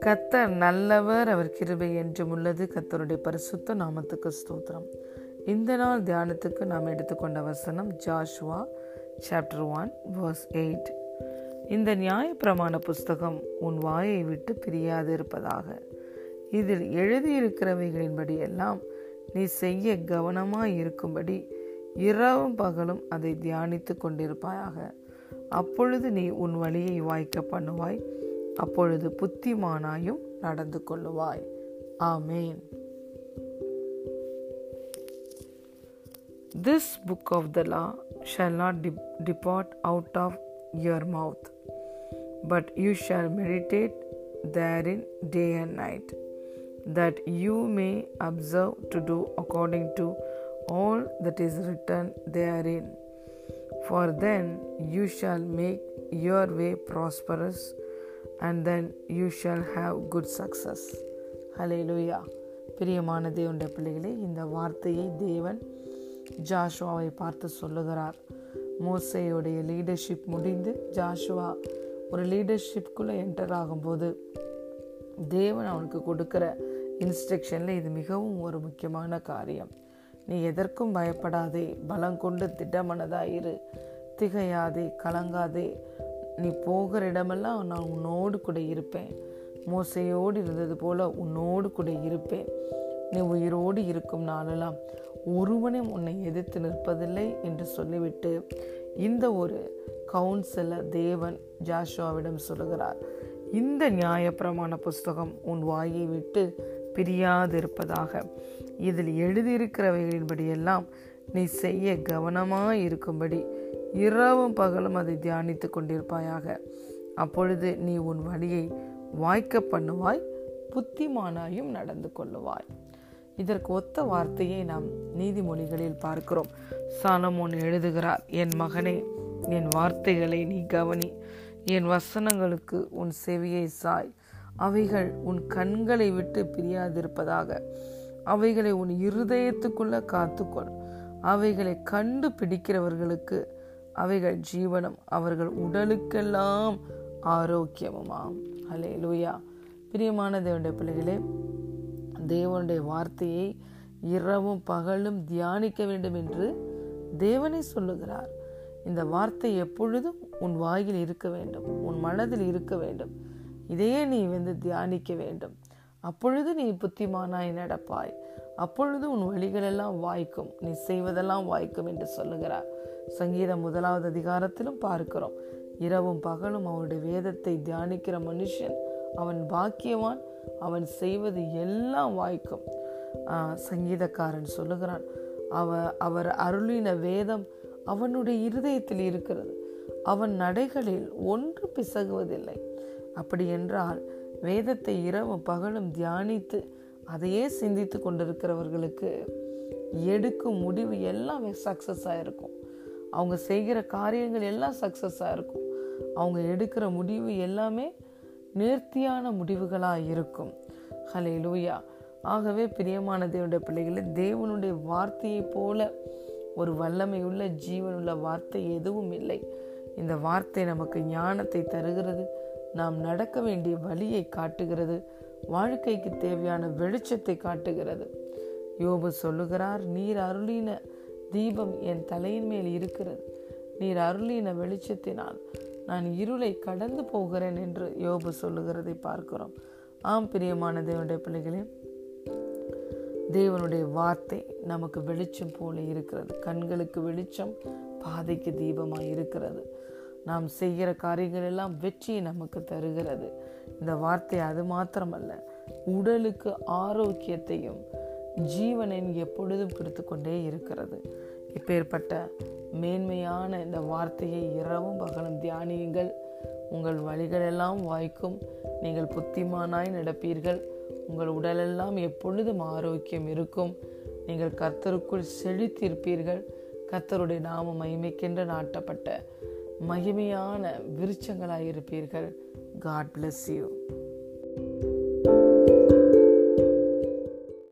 கத்தர் நல்லவர் அவர் கிருபை என்றும் உள்ளது. கத்தருடைய பரிசுத்த நாமத்துக்கு ஸ்தோத்திரம். இந்த நாள் தியானத்துக்கு நாம் எடுத்துக்கொண்ட வசனம் Joshua chapter one verse eight இந்த நியாயப்பிரமாண புஸ்தகம் உன் வாயை விட்டு பிரியாது இருப்பதாக. இதில் எழுதியிருக்கிறவைகளின்படி எல்லாம் நீ செய்ய கவனமாய் இருக்கும்படி இரவும் பகலும் அதை தியானித்து கொண்டிருப்பாயாக. அப்பொழுது நீ உன் வழியை வாய்க்க பண்ணுவாய் அப்பொழுது புத்திமானாயும் நடந்து கொள்ளுவாய் ஆமேன் This book of the law shall not de- depart out of your mouth, but you shall meditate therein day and night, that you may observe to do according to all that is written therein. For then you shall make your way prosperous, and then you shall have good success. லூயா பிரியமான தேவனுடைய பிள்ளைகளே இந்த வார்த்தையை தேவன் ஜாஷுவாவை பார்த்து சொல்லுகிறார். மோசையுடைய leadership முடிந்து ஜாஷுவா ஒரு லீடர்ஷிப்குள்ளே என்டர் ஆகும்போது தேவன் அவனுக்கு கொடுக்குற இன்ஸ்ட்ரக்ஷனில் இது மிகவும் ஒரு முக்கியமான காரியம். நீ எதற்கும் பயப்படாதே. பலம் கொண்டு திட்டமனதாயிரு திகையாதே கலங்காதே. நீ போகிற இடமெல்லாம் நான் உன்னோடு கூட இருப்பேன். மோசையோடு இருந்தது போல உன்னோடு கூட இருப்பேன். நீ உயிரோடு இருக்கும் நாளெல்லாம் ஒருவனும் உன்னை எதிர்த்து நிற்பதில்லை என்று சொல்லிவிட்டு இந்த ஒரு கவுன்சிலர் தேவன் ஜாஷுவாவிடம் சொல்லுகிறார் இந்த நியாயப்பிரமாண புஸ்தகம் உன் வாயை விட்டு பிரியாதிருப்பதாக. இதில் எழுதியிருக்கிறவைகளின்படியெல்லாம் நீ செய்ய கவனமாக இருக்கும்படி இரவும் பகலும் அதை தியானித்து கொண்டிருப்பாயாக. அப்பொழுது நீ உன் வழியை வாய்க்க பண்ணுவாய் புத்திமானாயும் நடந்து கொள்ளுவாய். இதற்கு ஒத்த வார்த்தையை நாம் நீதிமொழிகளில் பார்க்கிறோம். சாலமோன் எழுதுகிறார் என் மகனே என் வார்த்தைகளை நீ கவனி. என் வசனங்களுக்கு உன் செவியை சாய். அவைகள் உன் கண்களை விட்டு பிரியாதிருப்பதாக. அவைகளை உன் இருதயத்துக்குள்ள காத்துக்கொள். அவைகளை கண்டு பிடிக்கிறவர்களுக்கு அவைகள் ஜீவனம் அவர்கள் உடலுக்கெல்லாம் ஆரோக்கியமுமாம். அலே லூயா பிரியமான தேவனுடைய பிள்ளைகளே தேவனுடைய வார்த்தையை இரவும் பகலும் தியானிக்க வேண்டும் என்று தேவனை சொல்லுகிறார். இந்த வார்த்தை எப்பொழுதும் உன் வாயில் இருக்க வேண்டும் உன் மனதில் இருக்க வேண்டும். இதையே நீ வந்து தியானிக்க வேண்டும். அப்பொழுது நீ புத்திமானாய் நடப்பாய். அப்பொழுது உன் வழிகளெல்லாம் வாய்க்கும். நீ செய்வதெல்லாம் வாய்க்கும் என்று சொல்லுகிறார். சங்கீதம் முதலாவது அதிகாரத்திலும் பார்க்கிறோம். இரவும் பகலும் அவருடைய வேதத்தை தியானிக்கிற மனுஷன் அவன் பாக்கியவான் அவன் செய்வது எல்லாம் வாய்க்கும். சங்கீதக்காரன் சொல்லுகிறான் அவ அவர் அருளின வேதம் அவனுடைய இருதயத்தில் இருக்கிறது. அவன் நடைகளில் ஒன்று பிசகுவதில்லை. அப்படி என்றால் வேதத்தை இரவும் பகலும் தியானித்து அதையே சிந்தித்து கொண்டிருக்கிறவர்களுக்கு எடுக்கும் முடிவு எல்லாம் சக்ஸஸாக இருக்கும். அவங்க செய்கிற காரியங்கள் எல்லாம் சக்ஸஸாக இருக்கும். அவங்க எடுக்கிற முடிவு எல்லாமே நேர்த்தியான முடிவுகளாக இருக்கும். ஹலே லூயா ஆகவே பிரியமான தேவனுடைய பிள்ளைகளை தேவனுடைய வார்த்தையை போல ஒரு வல்லமையுள்ள ஜீவனுள்ள வார்த்தை எதுவும் இல்லை. இந்த வார்த்தை நமக்கு ஞானத்தை தருகிறது. நாம் நடக்க வேண்டிய வழியை காட்டுகிறது. வாழ்க்கைக்கு தேவையான வெளிச்சத்தை காட்டுகிறது. யோபு சொல்லுகிறார் நீர் அருளின தீபம் என் தலையின் மேல் இருக்கிறது. நீர் அருளின வெளிச்சத்தினால் நான் இருளை கடந்து போகிறேன் என்று யோபு சொல்லுகிறதை பார்க்கிறோம். ஆம் பிரியமான தேவனுடைய பிள்ளைகளே தேவனுடைய வார்த்தை நமக்கு வெளிச்சம் போல இருக்கிறது. கண்களுக்கு வெளிச்சம் பாதைக்கு தீபமாக இருக்கிறது. நாம் செய்கிற காரியங்கள் எல்லாம் வெற்றியை நமக்கு தருகிறது. இந்த வார்த்தை அது மாத்திரமல்ல உடலுக்கு ஆரோக்கியத்தையும் ஜீவனின் எப்பொழுதும் கொடுத்து கொண்டே இருக்கிறது. இப்பேற்பட்ட மேன்மையான இந்த வார்த்தையை இரவும் பகலும் தியானியுங்கள். உங்கள் வழிகளெல்லாம் வாய்க்கும். நீங்கள் புத்திமானாய் நடப்பீர்கள். உங்கள் உடலெல்லாம் எப்பொழுதும் ஆரோக்கியம் இருக்கும். நீங்கள் கர்த்தருக்குள் செழித்திருப்பீர்கள். கர்த்தருடைய நாம மகிமைக்கென்று நாட்டப்பட்ட மகிமையான விருச்சங்களாயிருப்பீர்கள். God bless you